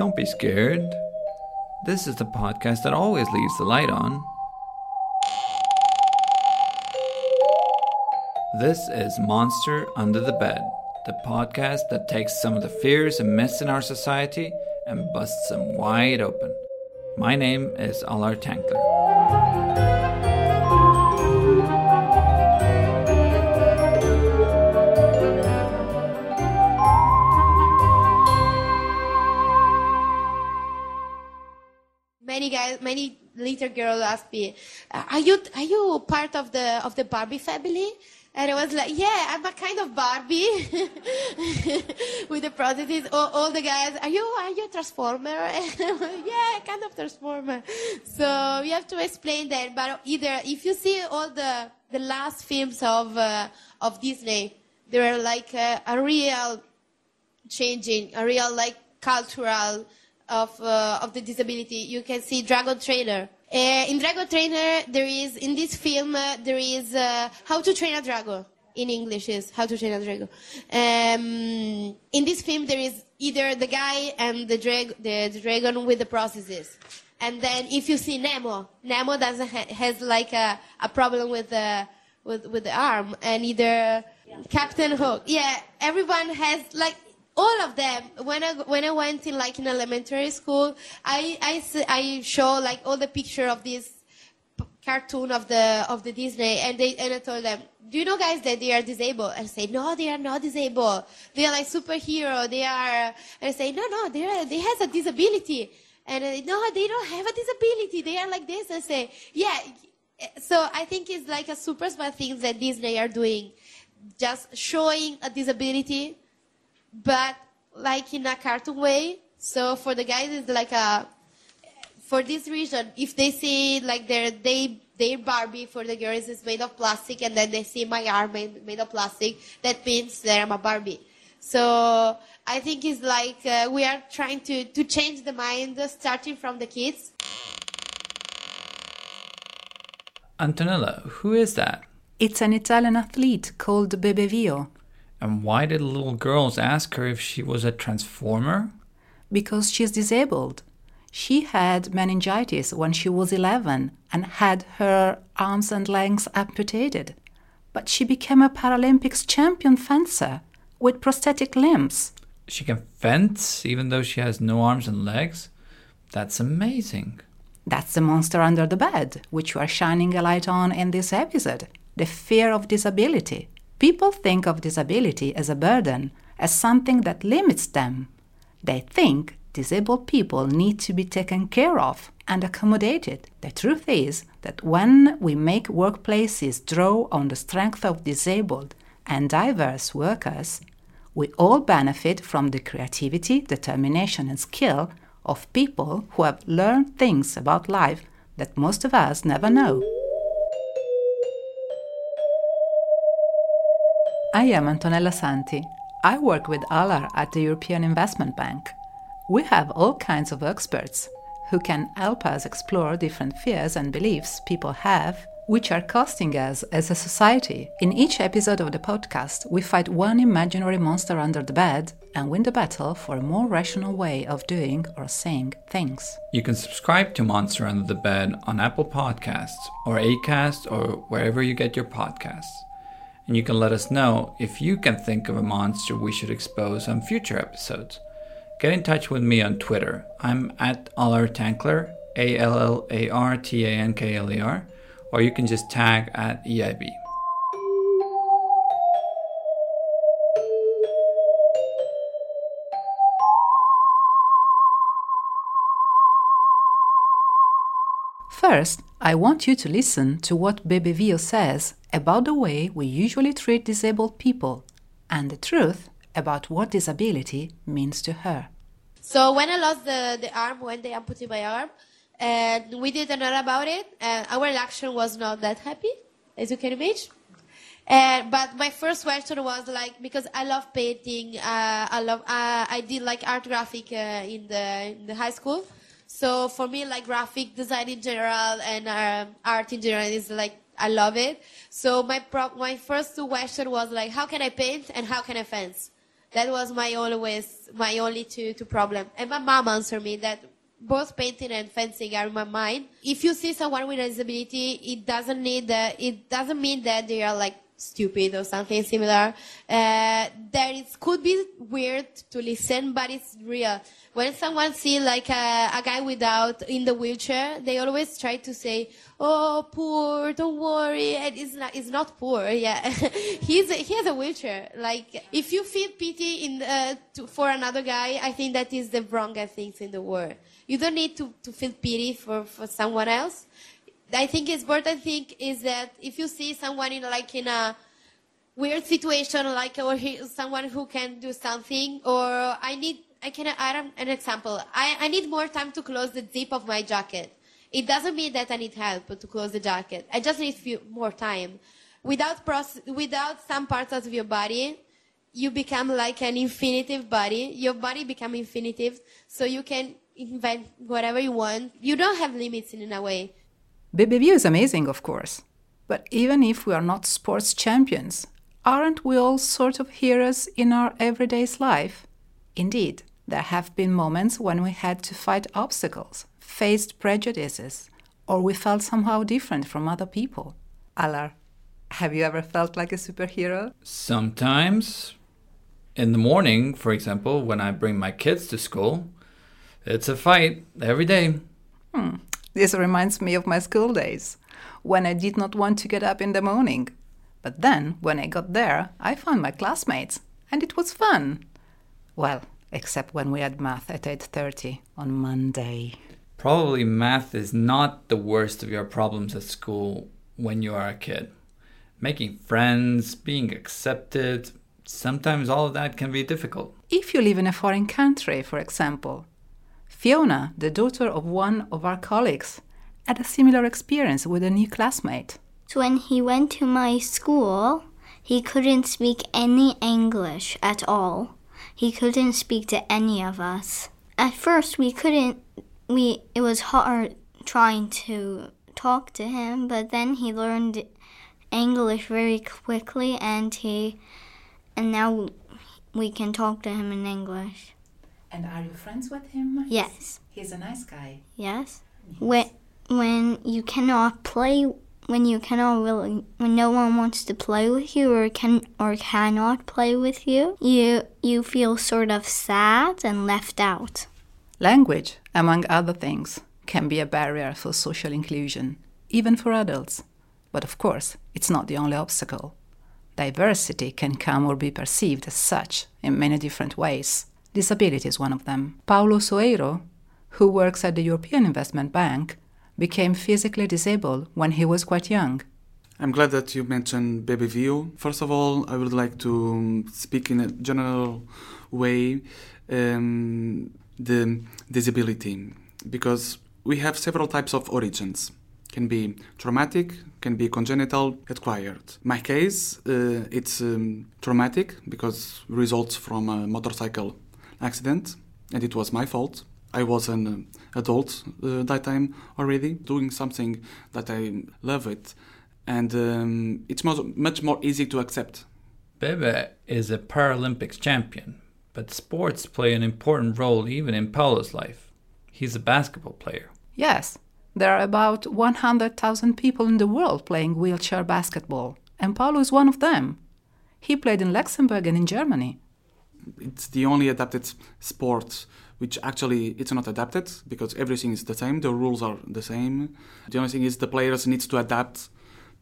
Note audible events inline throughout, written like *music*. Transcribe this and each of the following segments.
Don't be scared. This is the podcast that always leaves the light on. This is Monster Under the Bed, the podcast that takes some of the fears and myths in our society and busts them wide open. My name is Allar Tankler. Many guys, many little girls ask me, "Are you are you part of the of the Barbie family?" And I was like, "Yeah, I'm a kind of Barbie *laughs* with the prosthesis." All, all the guys, "Are you are you a transformer?" *laughs* Like, yeah, kind of transformer. So we have to explain that. But either if you see all the the last films of uh, of Disney, they were like uh, a real changing, a real like cultural of uh, of the disability. You can see Dragon Trainer. Uh, in Dragon Trainer, there is in this film uh, there is uh, How to Train a Dragon. In English is How to Train a Dragon. Um, in this film, there is either the guy and the, drag- the, the dragon with the prostheses. And then if you see Nemo, Nemo doesn't ha- has like a, a problem with the with with the arm, and either Captain Hook. Yeah, everyone has like all of them. When i when i went in like in elementary school I I show like all the picture of this cartoon of the of the disney and they and i told them do you know guys that they are disabled? And I say no they are not disabled. They are like superhero. They are and i say no no they are they has a disability. And I, no they don't have a disability. They are like this. I say yeah so i think it's like a super smart thing that disney are doing. Just showing a disability but like in a cartoon way. So for the guys, it's like a for this reason. If they see like their they their Barbie for the girls is made of plastic, and then they see my arm made, made of plastic, that means that I'm a Barbie. So I think it's like uh, we are trying to to change the mind, starting from the kids. Antonella, who is that? It's an Italian athlete called Bebe Vio And why did little girls ask her if she was a transformer? because she's disabled. She had meningitis when she was 11 and had her arms and legs amputated. But she became a Paralympics champion fencer with prosthetic limbs. She can fence even though she has no arms and legs? That's amazing. That's the monster under the bed, which we are shining a light on in this episode the fear of disability. People think of disability as a burden, as something that limits them. They think disabled people need to be taken care of and accommodated. The truth is that when we make workplaces draw on the strength of disabled and diverse workers, we all benefit from the creativity, determination, and skill of people who have learned things about life that most of us never know. I am Antonella Santi. I work with Allar at the European Investment Bank. We have all kinds of experts who can help us explore different fears and beliefs people have, which are costing us as a society. In each episode of the podcast, we fight one imaginary monster under the bed and win the battle for a more rational way of doing or saying things. You can subscribe to Monster Under the Bed on Apple Podcasts or Acast or wherever you get your podcasts. And you can let us know if you can think of a monster we should expose on future episodes. Get in touch with me on Twitter. I'm at Tankler, A L L A R T A N K L E R, or you can just tag at EIB. First, I want you to listen to what Bebe Vio says about the way we usually treat disabled people and the truth about what disability means to her. So when I lost the, the arm, when they amputated my arm, and we didn't know about it, and our reaction was not that happy, as you can imagine. And, but my first question was like because I love painting. Uh, I love. Uh, I did like art graphic uh, in the in the high school. So for me, like graphic design in general and um, art in general is like I love it. So my pro- my first question was like, how can I paint and how can I fence? That was my always my only two, two problem. And my mom answered me that both painting and fencing are in my mind. If you see someone with a disability, it doesn't need that. It doesn't mean that they are like stupid or something similar. Uh, that it could be weird to listen, but it's real. When someone see like a, a guy without in the wheelchair, they always try to say, "Oh, poor, don't worry." And it's not, it's not poor. Yeah, *laughs* he's he has a wheelchair. Like if you feel pity in uh, to, for another guy, I think that is the wrongest things in the world. You don't need to, to feel pity for, for someone else. I think it's important thing is that if you see someone in like in a weird situation, like or he, someone who can do something, or I need, I can add an example. I, I need more time to close the zip of my jacket. It doesn't mean that I need help to close the jacket. I just need few, more time. Without process, without some parts of your body, you become like an infinitive body. Your body become infinitive, so you can invent whatever you want. You don't have limits in a way. Bebe Vio is amazing, of course. But even if we are not sports champions, aren't we all sort of heroes in our everyday's life? Indeed, there have been moments when we had to fight obstacles, faced prejudices, or we felt somehow different from other people. Allar, have you ever felt like a superhero? Sometimes. In the morning, for example, when I bring my kids to school, it's a fight every day. Hmm. This reminds me of my school days, when I did not want to get up in the morning. But then, when I got there, I found my classmates, and it was fun. Well, except when we had math at 8:30 on Monday. Probably math is not the worst of your problems at school when you are a kid. Making friends, being accepted, sometimes all of that can be difficult. If you live in a foreign country, for example, Fiona, the daughter of one of our colleagues, had a similar experience with a new classmate. When he went to my school, he couldn't speak any English at all. He couldn't speak to any of us. At first, we couldn't, we, it was hard trying to talk to him, but then he learned English very quickly and he, and now we can talk to him in English. And are you friends with him? Yes. He's a nice guy. Yes. When when you cannot play when you cannot really when no one wants to play with you or can or cannot play with you, you you feel sort of sad and left out. Language, among other things, can be a barrier for social inclusion, even for adults. But of course, it's not the only obstacle. Diversity can come or be perceived as such in many different ways. Disability is one of them. Paulo Soeiro, who works at the European Investment Bank, became physically disabled when he was quite young. I'm glad that you mentioned Bebe Vio. First of all, I would like to speak in a general way um, the disability because we have several types of origins. Can be traumatic, can be congenital, acquired. My case, uh, it's um, traumatic because results from a motorcycle accident, and it was my fault. I was an uh, adult uh, that time already, doing something that I love it, and um, it's much, much more easy to accept. Bebe is a Paralympics champion, but sports play an important role even in Paulo's life. He's a basketball player. Yes, there are about 100,000 people in the world playing wheelchair basketball, and Paulo is one of them. He played in Luxembourg and in Germany it's the only adapted sport which actually it's not adapted because everything is the same. The rules are the same. The only thing is the players needs to adapt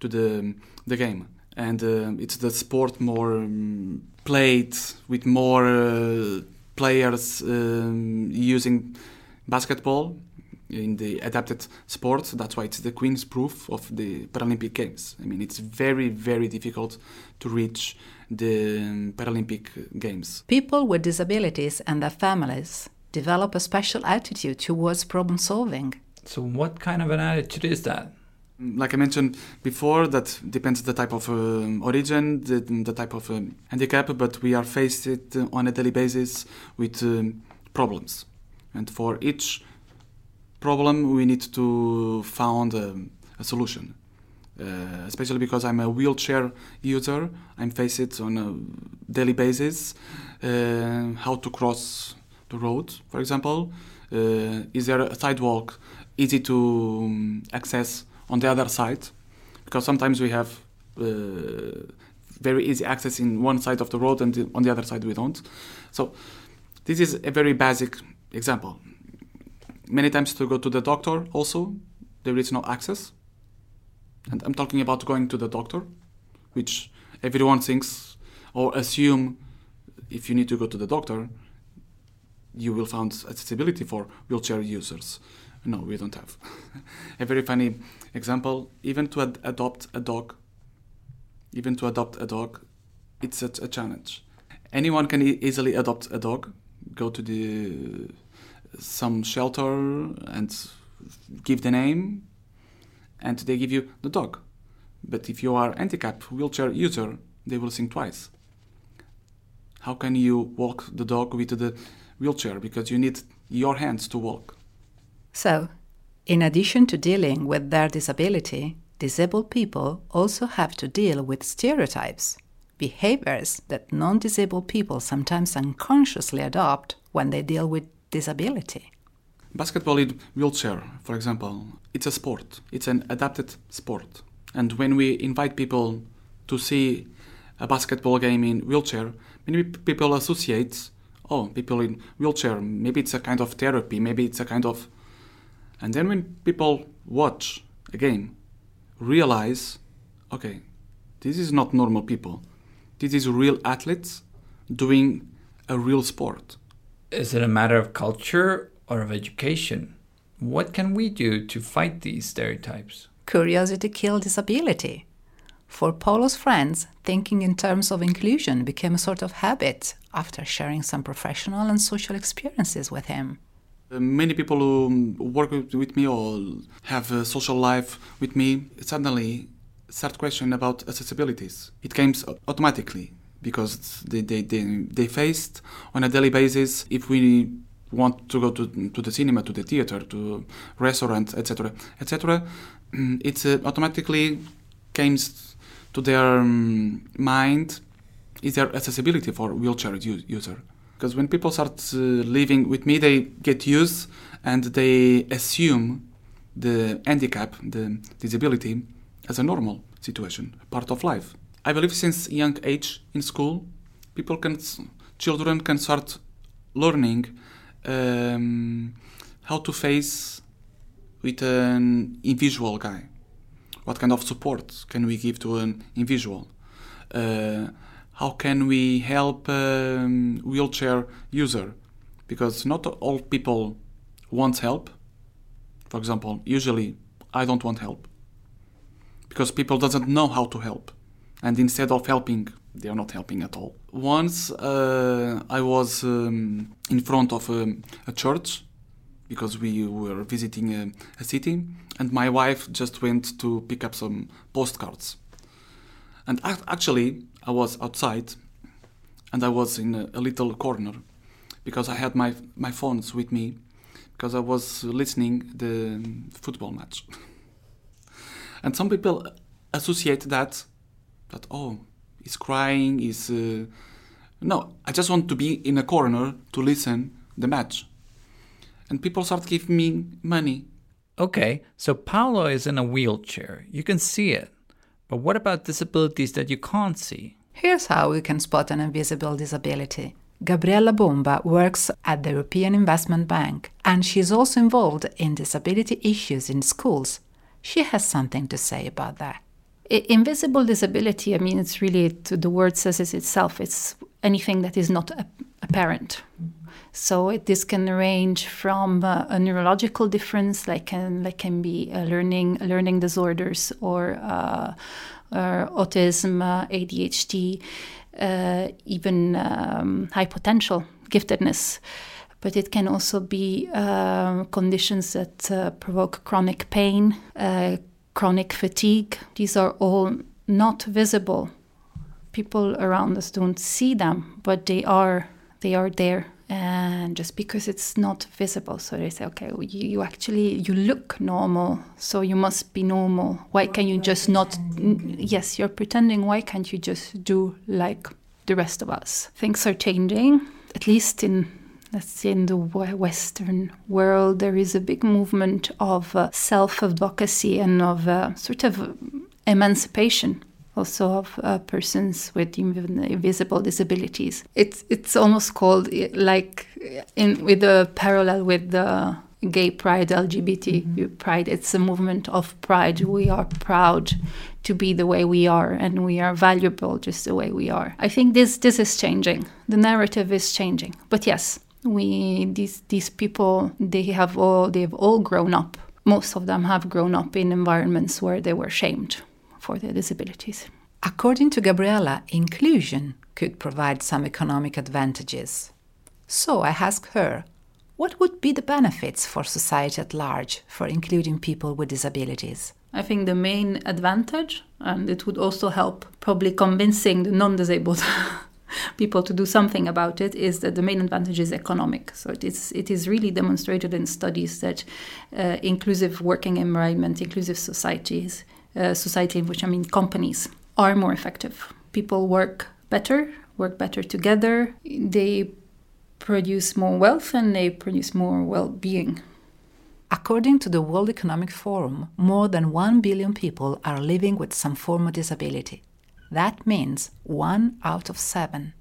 to the the game. And uh, it's the sport more um, played with more uh, players um, using basketball in the adapted sports. That's why it's the queen's proof of the Paralympic Games. I mean, it's very, very difficult to reach the um, Paralympic Games. People with disabilities and their families develop a special attitude towards problem solving. So, what kind of an attitude is that? Like I mentioned before, that depends the type of uh, origin, the, the, type of um, handicap, but we are faced it on a daily basis with um, problems. And for each problem, we need to a, a solution. Uh, especially because I'm a wheelchair user, I'm faced on a daily basis. Uh, how to cross the road, for example. Uh, is there a sidewalk easy to um, access on the other side? Because sometimes we have uh, very easy access in one side of the road and on the other side we don't. So this is a very basic example. Many times to go to the doctor also there is no access. And I'm talking about going to the doctor, which everyone thinks or assume if you need to go to the doctor, you will find accessibility for wheelchair users. No, we don't have. *laughs* a very funny example, even to ad- adopt a dog, even to adopt a dog, it's a, a challenge. Anyone can e- easily adopt a dog, go to the some shelter and give the name, and they give you the dog. But if you are handicapped wheelchair user, they will think twice. How can you walk the dog with the wheelchair because you need your hands to walk? So, in addition to dealing with their disability, disabled people also have to deal with stereotypes, behaviors that non disabled people sometimes unconsciously adopt when they deal with disability. Basketball in wheelchair, for example, it's a sport. It's an adapted sport. And when we invite people to see a basketball game in wheelchair, many people associate, oh, people in wheelchair, maybe it's a kind of therapy, maybe it's a kind of. And then when people watch a game, realize, okay, this is not normal people. This is real athletes doing a real sport. Is it a matter of culture or of education? What can we do to fight these stereotypes? Curiosity kills disability. For Paulo's friends, thinking in terms of inclusion became a sort of habit after sharing some professional and social experiences with him. Uh, many people who work with me or have a social life with me suddenly start questioning about accessibilities. It comes automatically because they, they, they, they faced on a daily basis if we want to go to, to the cinema, to the theater, to restaurant, etc., etc., it uh, automatically comes to their um, mind is there accessibility for wheelchair u- user because when people start uh, living with me they get used and they assume the handicap the disability as a normal situation part of life i believe since young age in school people can children can start learning um, how to face with an invisual guy. What kind of support can we give to an invisual? Uh, how can we help um, wheelchair user? Because not all people want help. For example usually i don't want help. Because people doesn't know how to help and instead of helping they are not helping at all. Once uh, i was um, in front of um, a church because we were visiting a, a, city and my wife just went to pick up some postcards. And actually i was outside and i was in a, a little corner because i had my, my phones with me because i was listening the football match. *laughs* And some people associate that that oh he's crying he's uh, no i just want to be in a corner to listen the match and people start giving me money. Okay, so Paulo is in a wheelchair. You can see it. But what about disabilities that you can't see? Here's how we can spot an invisible disability. Gabriella Bomba works at the European Investment Bank and she's also involved in disability issues in schools. She has something to say about that. Invisible disability, I mean, it's really, the word says it itself, it's anything that is not apparent. So it, this can range from uh, a neurological difference, like can like can be uh, learning learning disorders or, uh, or autism, uh, ADHD, uh, even um, high potential giftedness. But it can also be uh, conditions that provoke chronic pain, chronic fatigue. These are all not visible. People around us don't see them, but they are they are there. And just because it's not visible so they say okay well, you, you, actually you look normal so you must be normal. Why can you just not yes you're pretending. Why can't you just do like the rest of us? Things are changing at least in let's say in the western world there is a big movement of uh, self-advocacy and of uh, sort of emancipation also of uh, persons with invisible disabilities. It's it's almost called like in with a parallel with the gay pride, LGBT mm-hmm. pride. It's a movement of pride. We are proud to be the way we are, and we are valuable just the way we are. I think this this is changing. The narrative is changing. But yes, we these these people they have all they have all grown up. Most of them have grown up in environments where they were shamed for their disabilities. According to Gabriella, inclusion could provide some economic advantages. So I asked her, what would be the benefits for society at large for including people with disabilities? I think the main advantage, and it would also help probably convincing the non disabled *laughs* people to do something about it, is that the main advantage is economic. So it is, it is really demonstrated in studies that uh, inclusive working environment, inclusive societies, uh, society in which I mean companies are more effective. People work better, work better together. They produce more wealth and they produce more well being. According to the World Economic Forum, more than 1 billion people are living with some form of disability. That means one out of seven.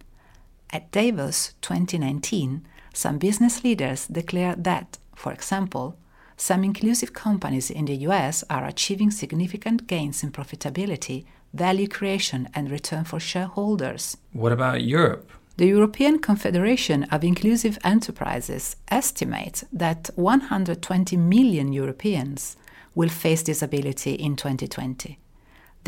At Davos 2019, some business leaders declared that, for example, some inclusive companies in the US are achieving significant gains in profitability, value creation, and return for shareholders. What about Europe? The European Confederation of Inclusive Enterprises estimates that 120 million Europeans will face disability in 2020.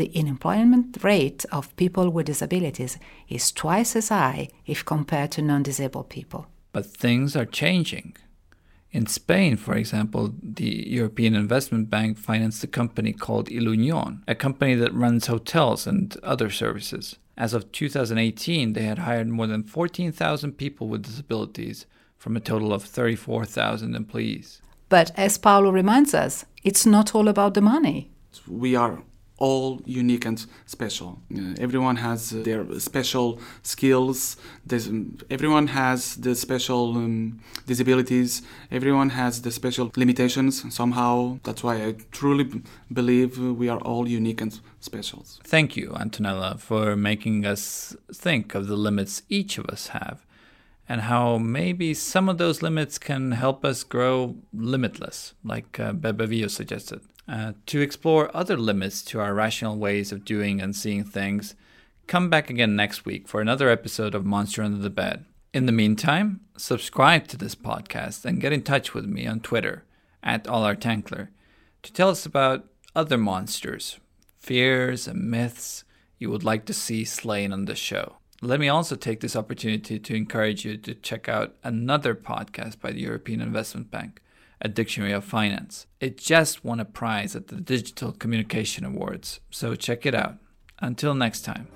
The unemployment rate of people with disabilities is twice as high if compared to non disabled people. But things are changing. In Spain, for example, the European Investment Bank financed a company called Ilunion, a company that runs hotels and other services. As of 2018, they had hired more than 14,000 people with disabilities from a total of 34,000 employees. But as Paulo reminds us, it's not all about the money. We are all unique and special. Uh, everyone has uh, their special skills. There's, um, everyone has the special um, disabilities. Everyone has the special limitations somehow. That's why I truly b- believe we are all unique and special. Thank you, Antonella, for making us think of the limits each of us have and how maybe some of those limits can help us grow limitless, like uh, Bebe Vio suggested. Uh, to explore other limits to our rational ways of doing and seeing things, come back again next week for another episode of Monster Under the Bed. In the meantime, subscribe to this podcast and get in touch with me on Twitter at allartankler to tell us about other monsters, fears, and myths you would like to see slain on the show. Let me also take this opportunity to encourage you to check out another podcast by the European Investment Bank a dictionary of finance. It just won a prize at the Digital Communication Awards, so check it out. Until next time.